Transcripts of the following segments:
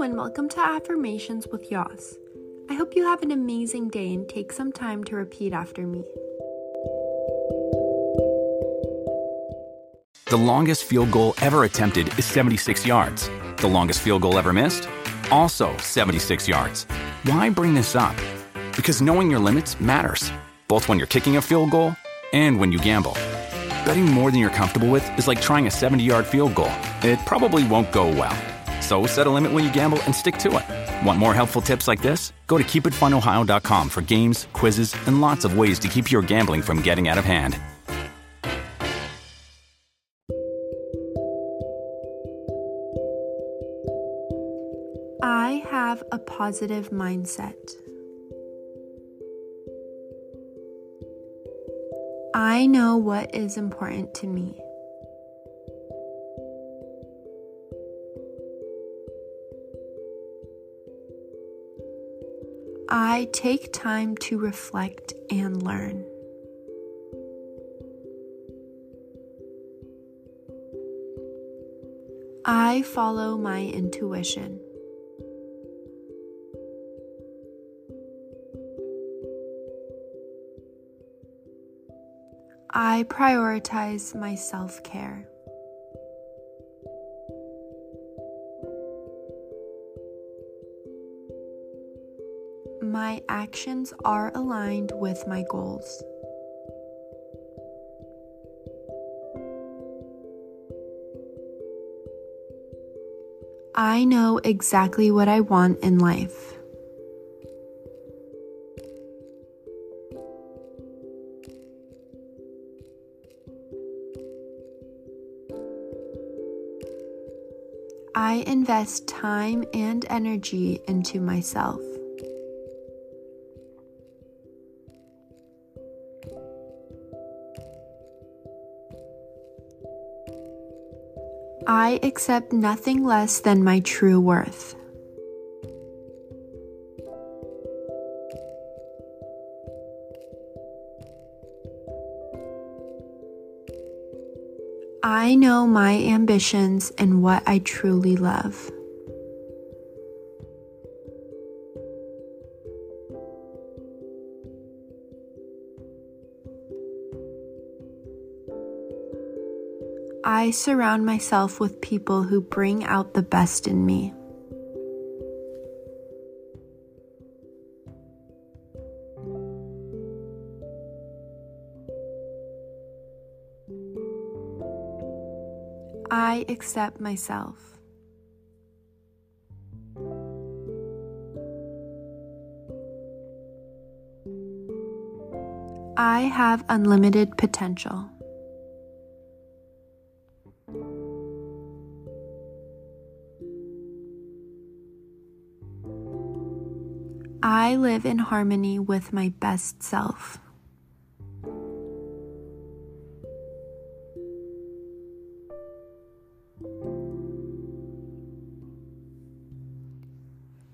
And welcome to Affirmations with Yas. I hope you have an amazing day and take some time to repeat after me. The longest field goal ever attempted is 76 yards. The longest field goal ever missed? Also 76 yards. Why bring this up? Because knowing your limits matters, both when you're kicking a field goal and when you gamble. Betting more than you're comfortable with is like trying a 70 yard field goal, it probably won't go well. So set a limit when you gamble and stick to it. Want more helpful tips like this? Go to keepitfunohio.com for games, quizzes, and lots of ways to keep your gambling from getting out of hand. I have a positive mindset. I know what is important to me. I take time to reflect and learn. I follow my intuition. I prioritize my self care. My actions are aligned with my goals. I know exactly what I want in life. I invest time and energy into myself. I accept nothing less than my true worth. I know my ambitions and what I truly love. I surround myself with people who bring out the best in me. I accept myself. I have unlimited potential. I live in harmony with my best self.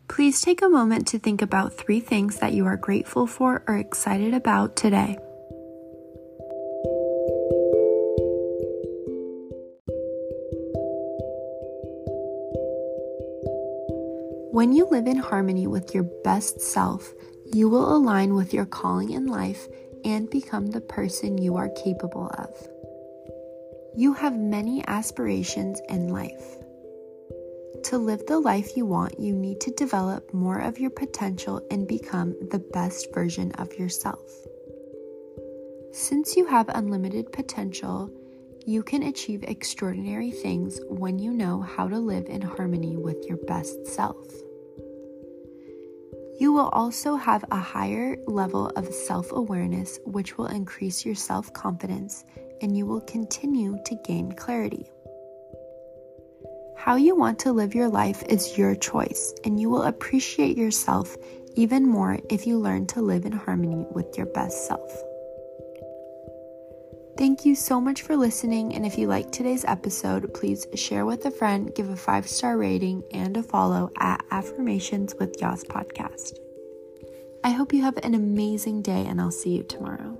Please take a moment to think about three things that you are grateful for or excited about today. When you live in harmony with your best self, you will align with your calling in life and become the person you are capable of. You have many aspirations in life. To live the life you want, you need to develop more of your potential and become the best version of yourself. Since you have unlimited potential, you can achieve extraordinary things when you know how to live in harmony with your best self. You will also have a higher level of self awareness, which will increase your self confidence, and you will continue to gain clarity. How you want to live your life is your choice, and you will appreciate yourself even more if you learn to live in harmony with your best self. Thank you so much for listening. And if you liked today's episode, please share with a friend, give a five star rating, and a follow at Affirmations with Yas podcast. I hope you have an amazing day, and I'll see you tomorrow.